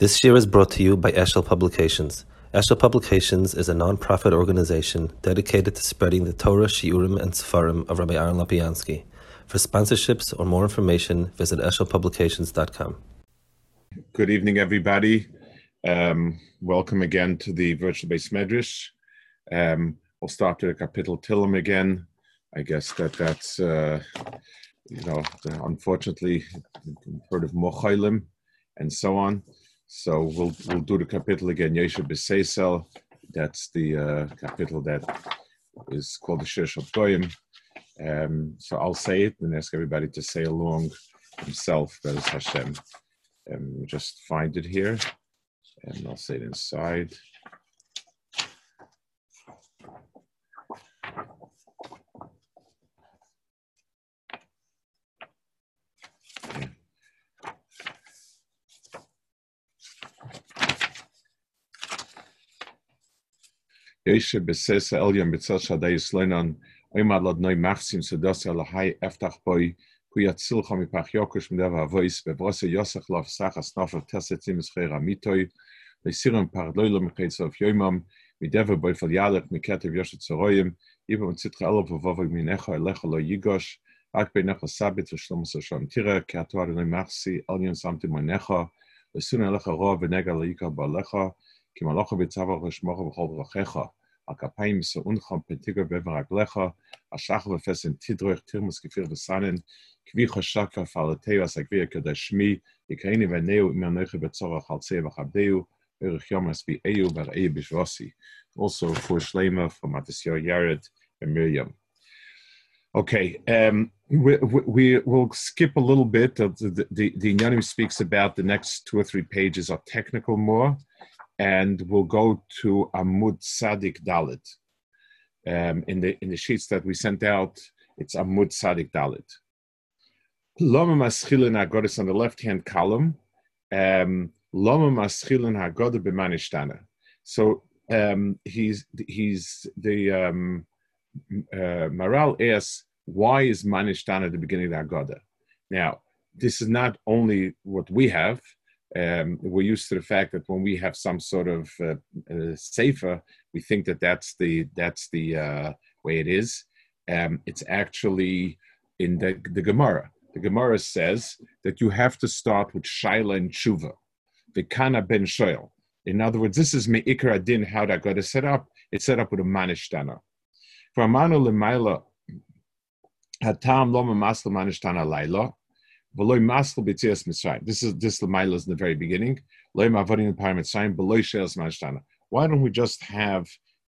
This year is brought to you by Eshel Publications. Eshel Publications is a non-profit organization dedicated to spreading the Torah, Shiurim, and Sefarim of Rabbi Aaron Lopiansky. For sponsorships or more information, visit eshelpublications.com. Good evening, everybody. Um, welcome again to the Virtual Beis Medrash. Um, we'll start with the Kapitel Tillim again. I guess that that's, uh, you know, unfortunately, heard of Mochailim and so on. So we'll we'll do the kapitel again, Yesha B'Seisel. That's the uh, kapitel that is called the Shir Goyim. Um, so I'll say it and ask everybody to say along himself, that is Hashem. Um, just find it here, and I'll say it inside. Yeshe besese elyon betzel shadei sloinon oimad lod noi machsim sedos el hai eftach boy hu yatzil chom ipach yokush mit der voice yosach lof sach as nof tesetzim es khira mitoy le sirum parloilo mikhetz of yomam mit der boy fel yalet miket of yoshet zeroyim ibe und zitra alo vovog min echo lo yigosh ak ben echo sabit shlom so shon tira kator noi machsi elyon samt mo necho le sun lecho ro venega le yikah balecho כי מלאך בצבא ושמוך בכל דרכיך, הכפיים שאונך פתיגו בעבר רגליך, השחר ופסן תדרוך תרמוס כפיר וסנן, כבי חשק כפעלתהו הסגביר כדשמי, יקראיני ונאו אם ינך בצורך על צה וכבדהו, ערך יום הסביעהו וראי בשבוסי. Also for Shlema from Matisyo Yared and Miriam. Okay, um, we, we, will skip a little bit. The, the, the, the Inyanim speaks about the next two or three pages are technical more and we'll go to Amud Sadik Dalit. Um, in the in the sheets that we sent out, it's Amud Sadik Dalit. Lama Maschilin Hagodas on the left hand column. Um, Lama Maschilin Hagodah b'manishtana. So um, he's he's the um, uh, Maharal asks why is manishtana the beginning of the Haggadah? Now this is not only what we have um, we're used to the fact that when we have some sort of uh, uh, safer, we think that that's the that's the uh, way it is. Um, it's actually in the, the Gemara. The Gemara says that you have to start with Shaila and Tshuva, the Kana ben Shoel. In other words, this is Me'ikar Adin, how that got set up. It's set up with a Manishtana. For Amanu Lemaila, Hatam Loma Masla Manishtana Laila, this is this Lamaila in the very beginning. Why don't we just have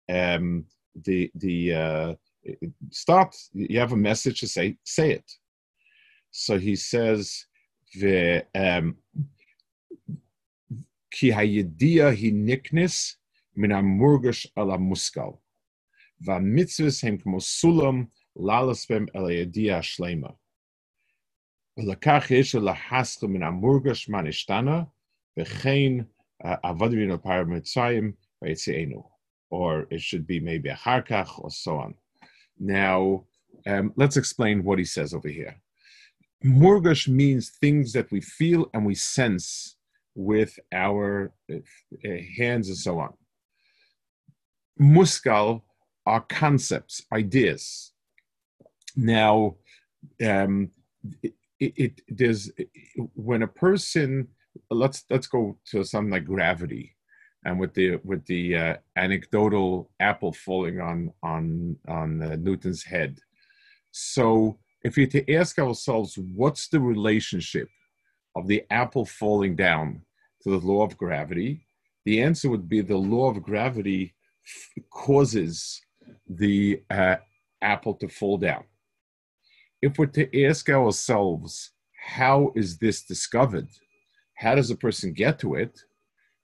um, the the uh, start? You have a message to say. Say it. So he says, the "Ki hayedia hi niknis min amurgash ala muskal, va mitzvahs hem kmo sulam lalaspem el shlema." ולקח יש להסך מן המורגש מנשתנה, וכן עבדנו בפר מצרים ויצאנו. Or it should be maybe אחר כך, or so on. Now, um, let's explain what he says over here. Murgash means things that we feel and we sense with our uh, hands and so on. Muskal are concepts, ideas. Now, um, it, it there's when a person let's let's go to something like gravity and with the with the uh, anecdotal apple falling on on on uh, newton's head. So if you to ask ourselves what's the relationship of the apple falling down to the law of gravity? The answer would be the law of gravity causes the uh, apple to fall down if we're to ask ourselves, how is this discovered? How does a person get to it?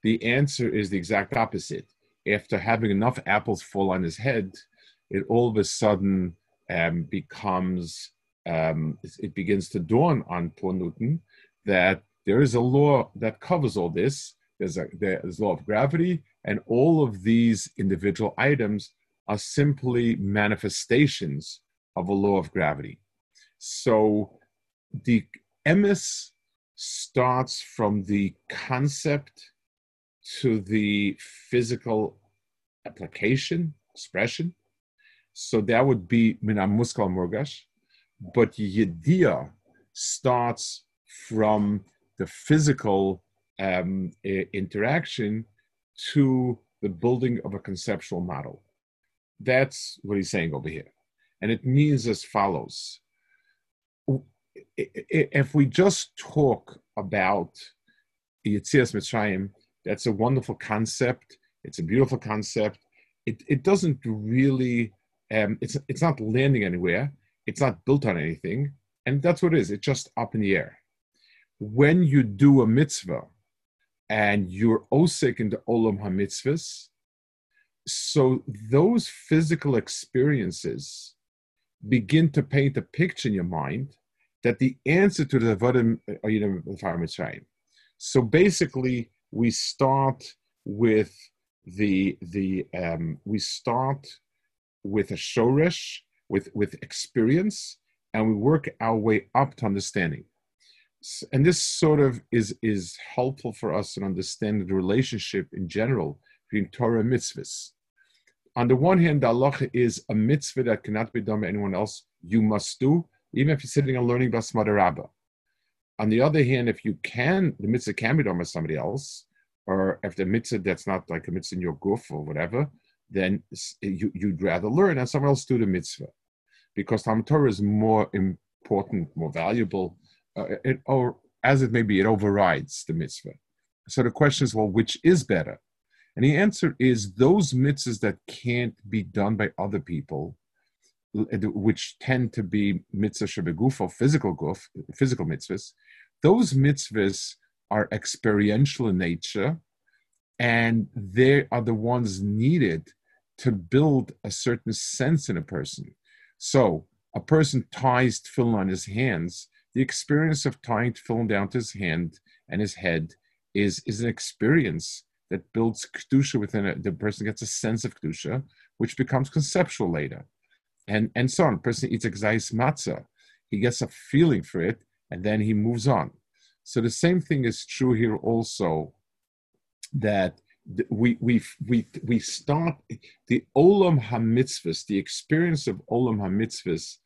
The answer is the exact opposite. After having enough apples fall on his head, it all of a sudden um, becomes, um, it begins to dawn on poor Newton that there is a law that covers all this. There's a there's law of gravity, and all of these individual items are simply manifestations of a law of gravity. So the emes starts from the concept to the physical application, expression. So that would be mina muskal murgash. But yediyah starts from the physical um, interaction to the building of a conceptual model. That's what he's saying over here. And it means as follows if we just talk about Yitzias Mitzrayim, that's a wonderful concept. It's a beautiful concept. It, it doesn't really, um, it's, it's not landing anywhere. It's not built on anything. And that's what it is. It's just up in the air. When you do a mitzvah and you're osik in the olam hamitzvahs, so those physical experiences begin to paint a picture in your mind that the answer to the Avodim Ayudim Mitzrayim. So basically, we start with the the um, we start with a shoresh with with experience, and we work our way up to understanding. And this sort of is is helpful for us in understanding the relationship in general between Torah and mitzvahs. On the one hand, the Allah is a mitzvah that cannot be done by anyone else. You must do even if you're sitting and learning Basmada Rabbah. On the other hand, if you can, the mitzvah can be done by somebody else, or if the mitzvah that's not like a mitzvah in your guf or whatever, then you, would rather learn and someone else do the mitzvah. Because Talmud Torah is more important, more valuable, uh, it, or as it may be, it overrides the mitzvah. So the question is, well, which is better? And the answer is those mitzvahs that can't be done by other people eh, which tend to be mitzvah shebegufo, physical guf, physical mitzvahs, those mitzvahs are experiential in nature, and they are the ones needed to build a certain sense in a person. So, a person ties tefillin on his hands. The experience of tying tefillin down to his hand and his head is, is an experience that builds kedusha within it. The person gets a sense of kedusha, which becomes conceptual later and and so on. A person eats exais matzah, he gets a feeling for it, and then he moves on. So the same thing is true here also. That we we we we start the olam hamitzvahs, the experience of olam hamitzvahs,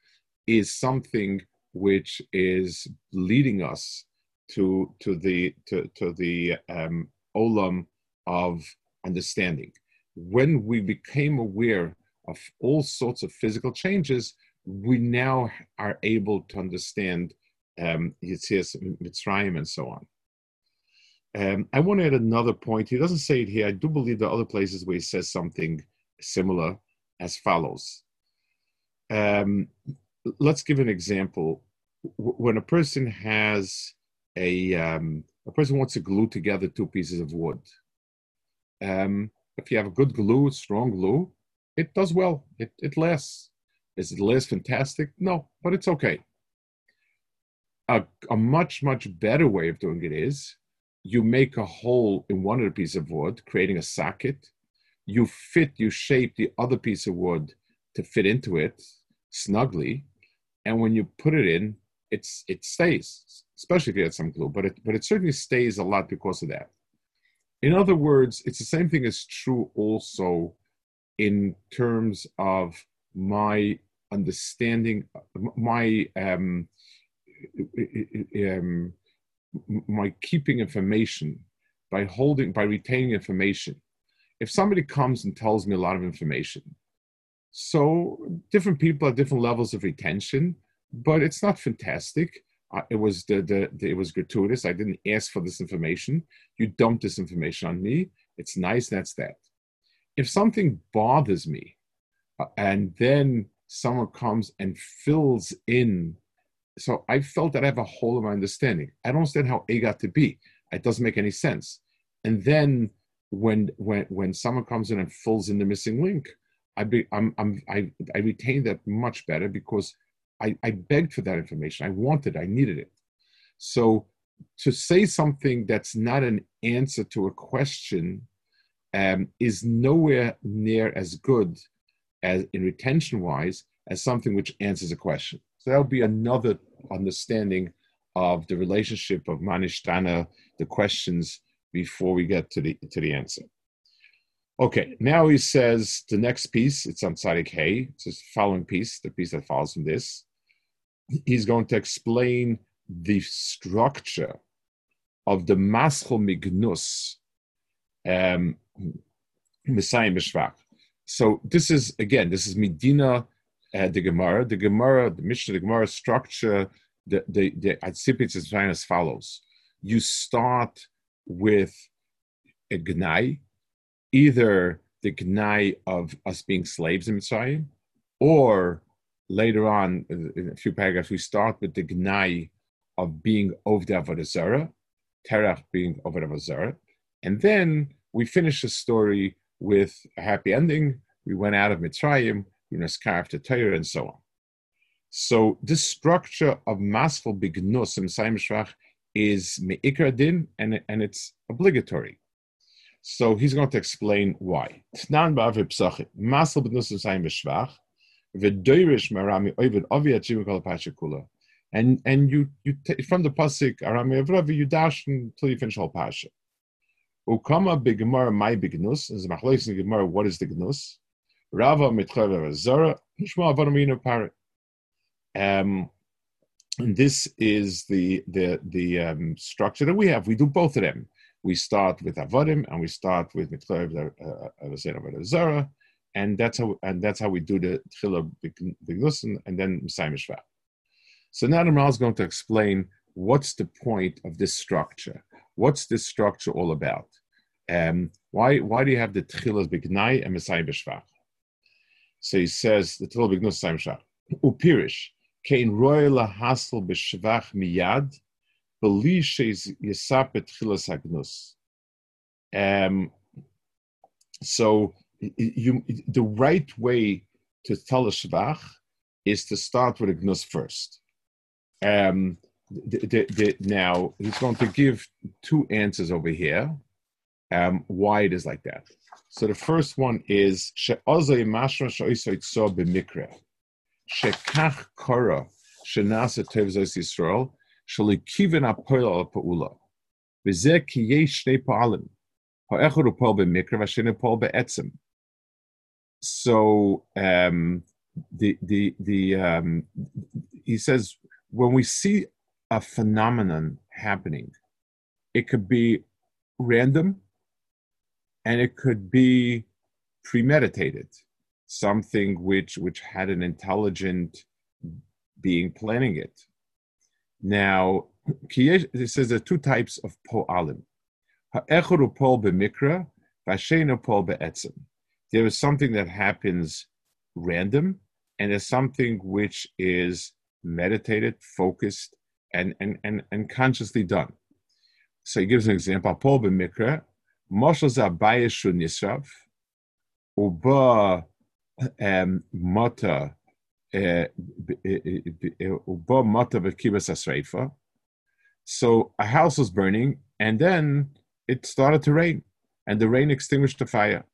is something which is leading us to to the to to the um, olam of understanding. When we became aware of all sorts of physical changes, we now are able to understand um, Yitzias Mitzrayim and so on. Um, I want to add another point. He doesn't say it here. I do believe there are other places where he says something similar as follows. Um, let's give an example. When a person has a, um, a person wants to glue together two pieces of wood. Um, if you have a good glue, strong glue, it does well. It, it lasts. Is it less fantastic? No, but it's okay. A, a much, much better way of doing it is you make a hole in one of the pieces of wood, creating a socket. You fit, you shape the other piece of wood to fit into it snugly. And when you put it in, it's it stays, especially if you add some glue, but it but it certainly stays a lot because of that. In other words, it's the same thing is true also in terms of my understanding, my um, um, my keeping information by holding by retaining information. If somebody comes and tells me a lot of information, so different people have different levels of retention, but it's not fantastic. Uh, it was the, the, the, it was gratuitous. I didn't ask for this information. You dumped this information on me. It's nice. That's that if something bothers me uh, and then someone comes and fills in so i felt that i have a hole in my understanding i don't understand how a got to b it doesn't make any sense and then when when when someone comes in and fills in the missing link i be i'm, I'm i i retain that much better because i i begged for that information i wanted i needed it so to say something that's not an answer to a question um, is nowhere near as good as in retention wise as something which answers a question. So that would be another understanding of the relationship of Manishtana, the questions before we get to the to the answer. Okay, now he says the next piece, it's on Tzadik Hay, it's the following piece, the piece that follows from this. He's going to explain the structure of the Maschel Mignus um, So this is, again, this is Medina, uh, the Gemara. The Gemara, the Mishnah, the Gemara structure, the, the, the Atzipitz is as follows. You start with a Gnai, either the gnai of us being slaves in Mitzrayim, or later on in a few paragraphs we start with the gnai of being over the Avodah Terach being over the Avodah and then we finish the story with a happy ending. We went out of Mitzrayim, we carved the Torah, and so on. So this structure of masful bignus in Shvach is me'ikra din, and, and it's obligatory. So he's going to explain why. And and and you you t- from the pasuk Arami Avravi you dash until you finish whole pasuk. Ukama b'gemara my bignus is machlokes in gemara. What is the gnus? Rava mitchav zara nishma avaramina parit. Um, and this is the the the um, structure that we have. We do both of them we start with avodim and we start with mitchayev uh, zara, and that's how and that's how we do the tchila bignusin and then Messiah So now the Maharal is going to explain what's the point of this structure. What's this structure all about? Um, why why do you have the tchilas bignai and Messiah So he says the tchilah bignus Messiah. Upirish kein roy lahasel b'shvach miyad um, so you, the right way to tell a shvach is to start with a gnus first. Um, the, the, the, now he's going to give two answers over here um, why it is like that. So the first one is she'ozay mashra she'oisoitzo b'mikra she'kach kora she'nasa tevzos Yisrael she'likivin apoil al pa'ula v'zeh ki yesh shnei pa'alim ha'echad upol b'mikra v'ashene pol be'etzim so um, the the the um, he says when we see a phenomenon happening, it could be random, and it could be premeditated, something which which had an intelligent being planning it. Now, it says there are two types of po'alim. Ha'echoru pol b'mikra, v'ashenu pol be'etzim. There is something that happens random, and there's something which is meditated, focused, and, and, and, and consciously done. So he gives an example. Pol b'mikra, moshel zabayes shu nisrav, uba um, mota eh, eh, eh, so a house was burning, and then it started to rain, and the rain extinguished the fire.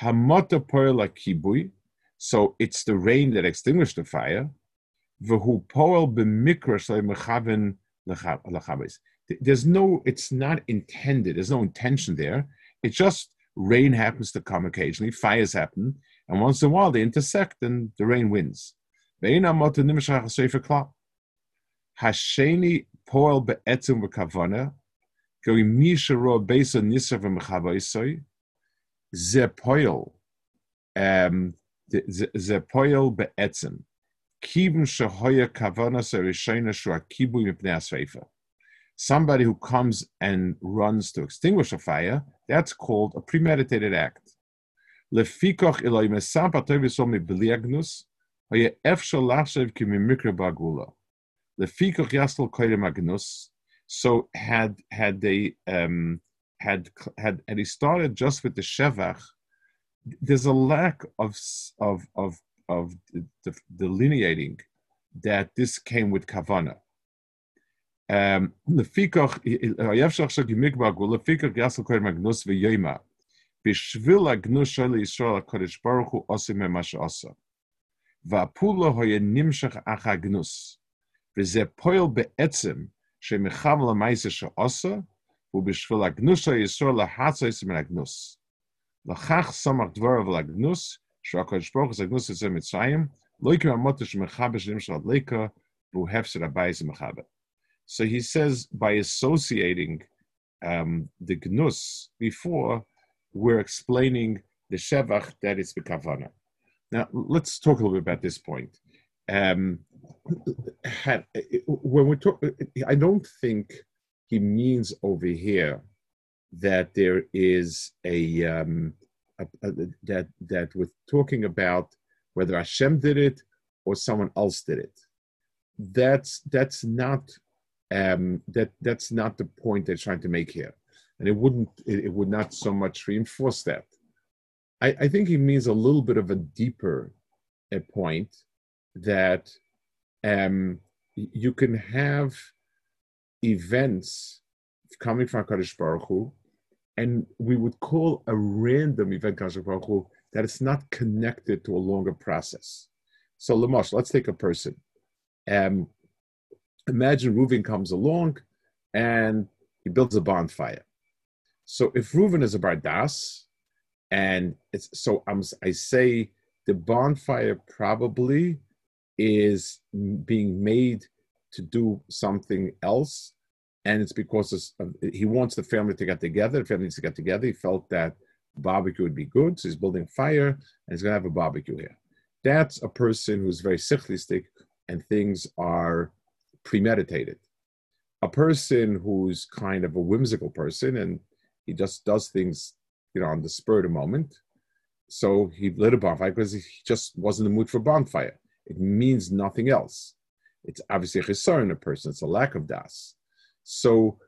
Hamota poela kibui, so it's the rain that extinguished the fire. Vehu poel There's no, it's not intended. There's no intention there. It's just rain happens to come occasionally. Fires happen, and once in a while they intersect, and the rain wins. Hasheni poel be'etzim v'kavana, going misha ro beisa nisa v'mechavaisoi, ze poel, ze poel be'etzim, kivim shahoya kavana serishayna shua kibu mipnei. Somebody who comes and runs to extinguish a fire, that's called a premeditated act. Lefikoch iloi mesam patoy v'som mi b'liagnus, so had had they um, had had had he started just with the shevach, there's a lack of of of of delineating that this came with kavana. Um, לפיכך, יפשך שגימיק בעגול, לפיכך יסל כל מגנוס ויוימה. בשביל הגנוס של ישראל הקודש ברוך הוא עושה ממה שעושה. והפולה היה נמשך אך הגנוס, וזה פועל בעצם שמחב למעשה שעושה, ובשביל הגנוס היסור להצויס מן הגנוס. לכך סמך דבריו לגנוס, שהקדוש ברוך הוא הגנוס יוצא מצרים, לא יקרא המוטו שמחבר שנים של הדליקה, והוא הפסד הבייס מחבר. So he says by associating um, the gnus before, we're explaining the shevach that is the kavana. Now let's talk a little bit about this point. Um, when we talk, I don't think he means over here that there is a, um, a, a, that that with talking about whether Hashem did it or someone else did it. That's that's not um, that that's not the point they're trying to make here, and it wouldn't it, it would not so much reinforce that. I, I, think he means a little bit of a deeper a point that um, you can have events coming from Kadosh Baruch Hu, and we would call a random event Kadosh Baruch Hu that it's not connected to a longer process. So, Lamash, let's take a person. Um, imagine Reuven comes along and he builds a bonfire. So, if Reuven is a bardas, and it's so I'm, I say the bonfire probably is being made to do something else. And it's because of, uh, he wants the family to get together the family needs to get together. He felt that barbecue would be good so he's building fire and he's going to have a barbecue here. That's a person who's very sicklistic and things are premeditated. A person who's kind of a whimsical person and he just does things you know on the spur of the moment. So he lit a bonfire because he just wasn't in the mood for bonfire. It means nothing else. It's obviously a chisar in a person. It's a lack of das. So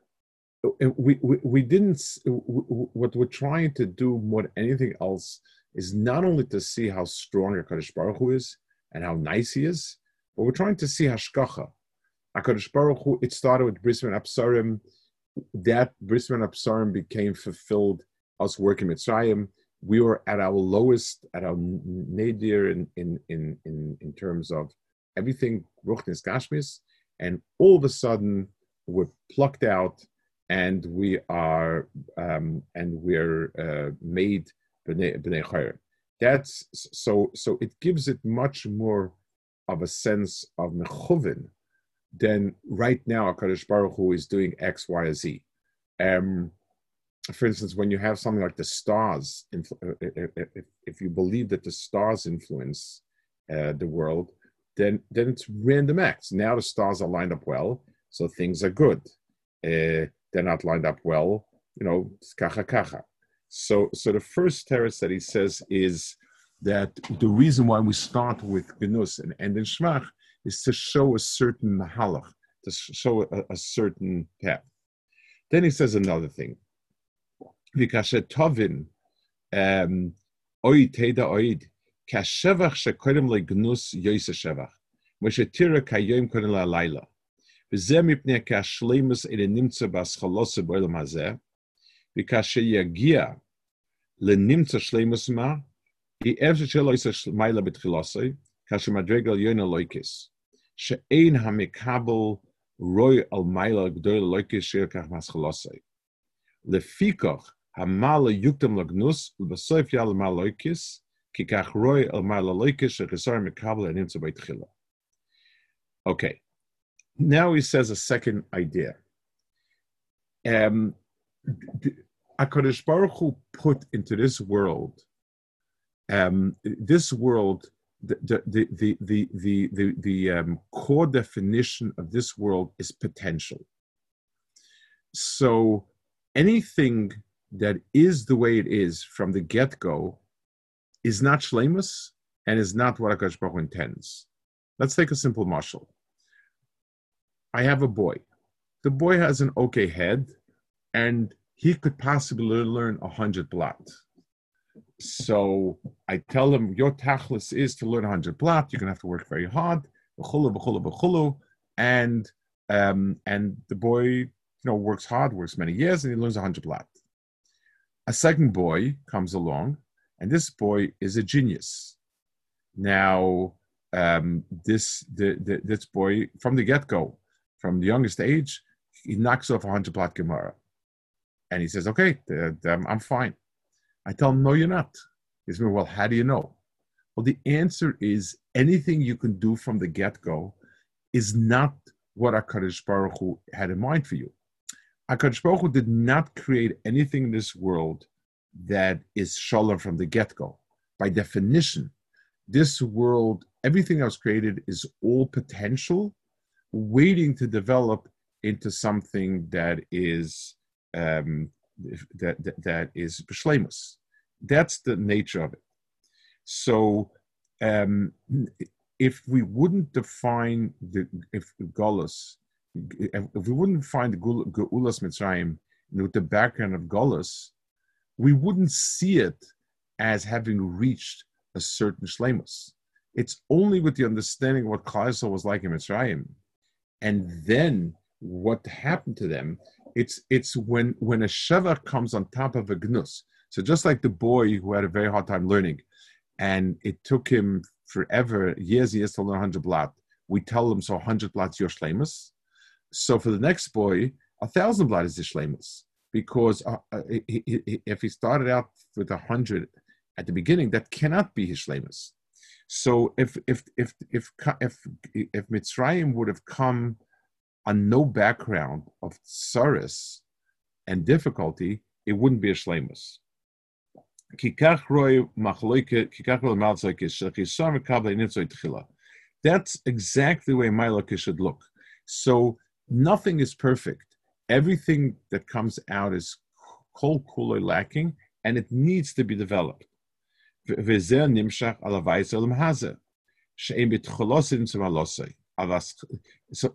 we, we, we didn't, what we're trying to do more than anything else is not only to see how strong HaKadosh Baruch Hu is and how nice he is, but we're trying to see Hashgacha. HaKadosh Baruch Hu, it started with Bris Bein HaBesarim. That Bris Bein HaBesarim became fulfilled us working Mitzrayim we were at our lowest, at our nadir in in in in, in terms of everything ruchnis gashmis, and all of a sudden we're plucked out, and we are um, and we're uh, made bnei That's so so it gives it much more of a sense of mechuvin than right now. Hakadosh Baruch Hu is doing X, Y, or Z. Um, for instance, when you have something like the stars, if, if you believe that the stars influence uh, the world, then then it's random acts. Now the stars are lined up well, so things are good. Uh, they're not lined up well, you know, it's kacha kacha. So so the first terrace that he says is that the reason why we start with Gnus and end in Shmach is to show a certain halach, to show a, a certain path. Then he says another thing. Um oid oid כשבח שקודם לגנוס יויס השבח, ושתירה כיום קודם ללילה. וזה מפני כשלימוס אלה נמצא בהשכלוסה בעולם הזה, וכאשר יגיע לנמצא שלימוס מה, היא אפשר שלא יעשה מיילה בתחילוסי, כאשר מדרגל יוין אלויקס, שאין המקבל רוי על מיילה גדול אלויקס שיר כך מהשכלוסי. לפיכך, המעלה יוקדם לגנוס, ובסוף יעלה מעלויקס, כי Okay. Now he says a second idea. Um, Akadosh Baruch Hu put into this world, um, this world, the the the the the the, the um, core definition of this world is potential. So anything that is the way it is from the get go is not shlemus and is not what Akash Baruch intends. Let's take a simple mashal. I have a boy. The boy has an okay head, and he could possibly learn a hundred blot. So I tell him your tachlis is to learn a hundred blot. You're gonna have to work very hard. b'chulu And um, and the boy, you know, works hard, works many years, and he learns a hundred blot a second boy comes along, and this boy is a genius. Now, um, this the, the, this boy from the get go, from the youngest age, he knocks off a 100 blot Gemara. And he says, okay, I'm, I'm fine. I tell him, no, you're not. He says, well, how do you know? Well, the answer is anything you can do from the get go is not what HaKadosh Baruch Hu had in mind for you. HaKadosh Baruch Hu did not create anything in this world that is shalom from the get go. By definition, this world, everything that was created is all potential, waiting to develop into something that is um, that, that, that is b'shlemus. That's the nature of it. So, um, if we wouldn't define the if Golas, if, we wouldn't find Geulas Mitzrayim with the background of Golas, we wouldn't see it as having reached a certain shlemus. It's only with the understanding of what Klausel was like in Mitzrayim, and then what happened to them. It's it's when when a sheva comes on top of a gnus. So just like the boy who had a very hard time learning, and it took him forever, years, and years to learn 100 blot. We tell him, so 100 blot's your shlemus. So for the next boy, a thousand blot is the shlemus. Because uh, uh, if he started out with a 100 at the beginning, that cannot be his shlemus. So if if if if if if Mitzrayim would have come on no background of tsaris and difficulty, it wouldn't be a shlemus. That's exactly the way Malaka should look. So nothing is perfect. Everything that comes out is kol kuloi lacking, and it needs to be developed. So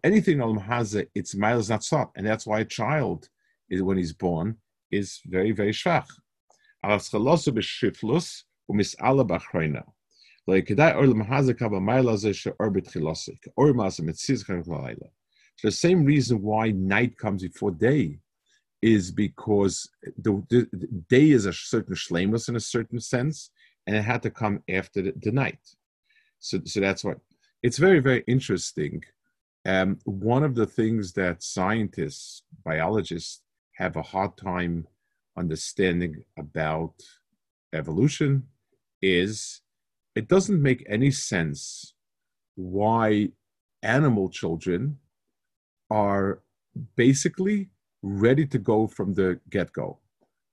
anything olam haza, its miles not stop, and that's why a child is when he's born is very very b'achreina. Like kedai or she'or b'tchilosik. Or. The same reason why night comes before day is because the, the, the day is a certain shlemus in a certain sense, and it had to come after the, the night. So, so that's what. It's very, very interesting. Um, one of the things that scientists, biologists, have a hard time understanding about evolution is it doesn't make any sense why animal children are basically ready to go from the get-go.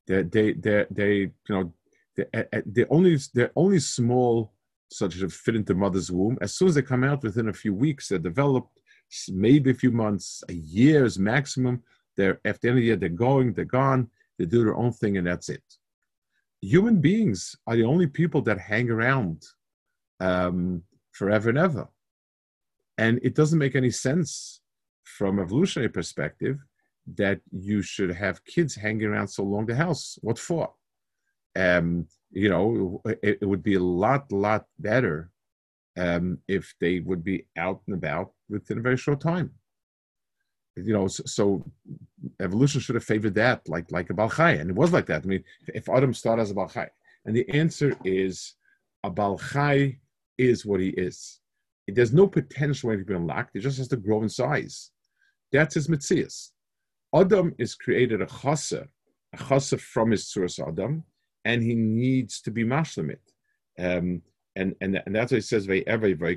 They, they, they, they you know, they, they're only they're only small, such as fit into mother's womb. As soon as they come out, within a few weeks, they're developed. Maybe a few months, a year's maximum. They're after the end of the year, they're going, they're gone. They do their own thing and that's it. Human beings are the only people that hang around um, forever and ever. And it doesn't make any sense from evolutionary perspective that you should have kids hanging around so long the house. What for? Um, you know, it, it, would be a lot, lot better um, if they would be out and about within a very short time you know, so, so, evolution should have favored that, like like a Balchai, and it was like that. I mean, if Adam started as a Balchai, and the answer is a Balchai is what he is. There's no potential way to be unlocked. He just has to grow in size. That's his mitzias. Adam is created a chasa, a chasa from his tzuras Adam, and he needs to be mashlemit. Um, and and and that's what he says. Very ever very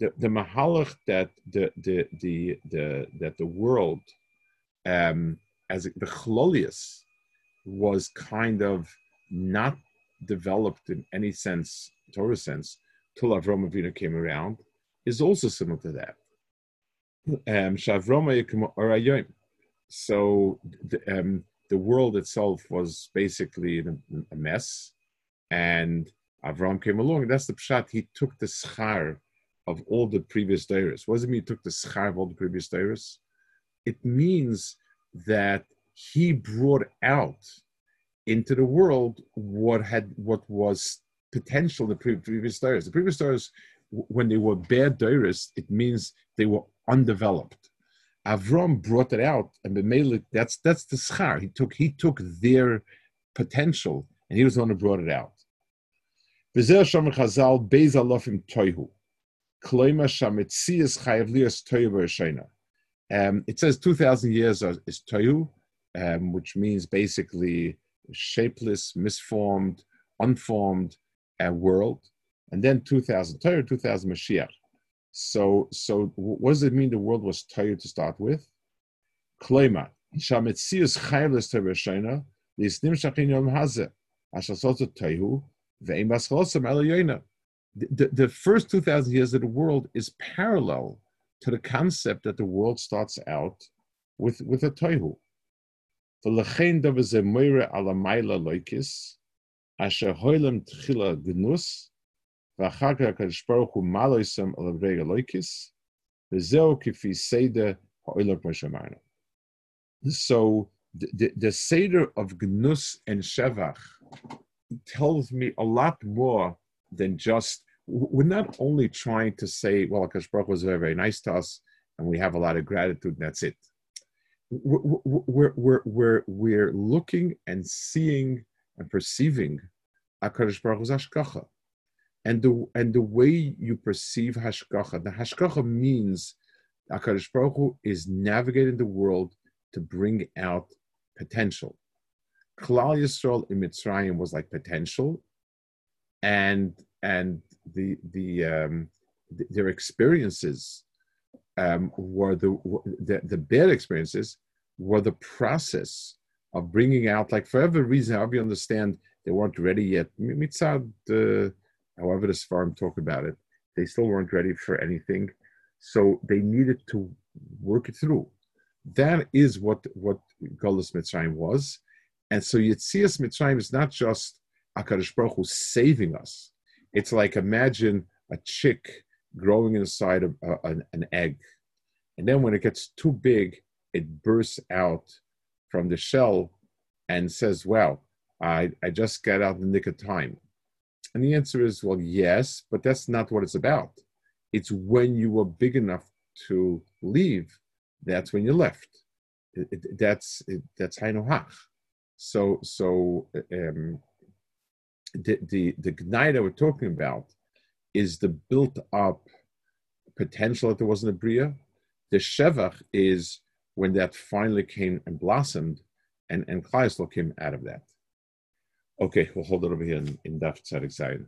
the, the mahalach that the the the the that the world um, as the chlolius was kind of not developed in any sense, Torah sense, till Avram Avinu came around, is also similar to that. Um, so the, um, the world itself was basically a mess, and Avram came along. That's the pshat. He took the schar of all the previous dairies. What does it mean? He took the schar of all the previous dairies. It means that he brought out into the world what had what was potential in the previous dairies. The previous dairies, when they were bad dairies, it means they were undeveloped. Avram brought it out, and Bemele, that's that's the schar. He took he took their potential, and he was the one who brought it out. V'zer shom chazal beis alofim toihu. Kloima shamitzias chayav lias toihu. Um, it says 2,000 years is toihu, um, which means basically shapeless, misformed, unformed and world, and then 2000 Torah, 2000 Mashiach. So, so what does it mean the world was Torah to start with? Kleima, Shametzius Chayvles Torah Shana, Lisnim Shachin Yom Hazeh, Ashasot Tohu, Veimas Chosam Elyoina. The first 2,000 years of the world is parallel to the concept that the world starts out with, with a Tohu. V'lechein davar zemoira alamayla loikis, המיילה לויקס, אשר הוילם תחילה גנוס, ואחר כך הקדוש ברוך הוא מעלה יסם על רגע לויקס, וזהו כפי סדר העולם כמו שאמרנו. So the, the, the Seder of Gnus and Shevach tells me a lot more than just, we're not only trying to say, well, Akash Baruch was very, very nice to us, and we have a lot of gratitude, and that's it we're, we're, we're, we're looking and seeing and perceiving HaKadosh Baruch Hu's Hashgacha. And the, and the way you perceive Hashgacha, the Hashgacha means HaKadosh Baruch Hu is navigating the world to bring out potential. Klal Yisrael in Mitzrayim was like potential, and and the the um, their experiences um, were the, the, the bad experiences were the process of bringing out, like for every reason, however you understand, they weren't ready yet. Mitzad, uh, however the Sfarim talk about it, they still weren't ready for anything. So they needed to work it through. That is what, what Golas Mitzrayim was. And so Yitzias Mitzrayim is not just HaKadosh Baruch Hu saving us. It's like imagine a chick growing inside of uh, an, an egg. And then when it gets too big, it bursts out from the shell and says, Well, I, I just got out in the nick of time. And the answer is, Well, yes, but that's not what it's about. It's when you were big enough to leave, that's when you left. It, it, that's it, that's Hainohach. So so um, the the the gnai that we're talking about is the built up potential that there wasn't a bria. The shevach is when that finally came and blossomed, and and Klal came out of that. Okay, we'll hold it over here in, in Daf Tzadik Zayin.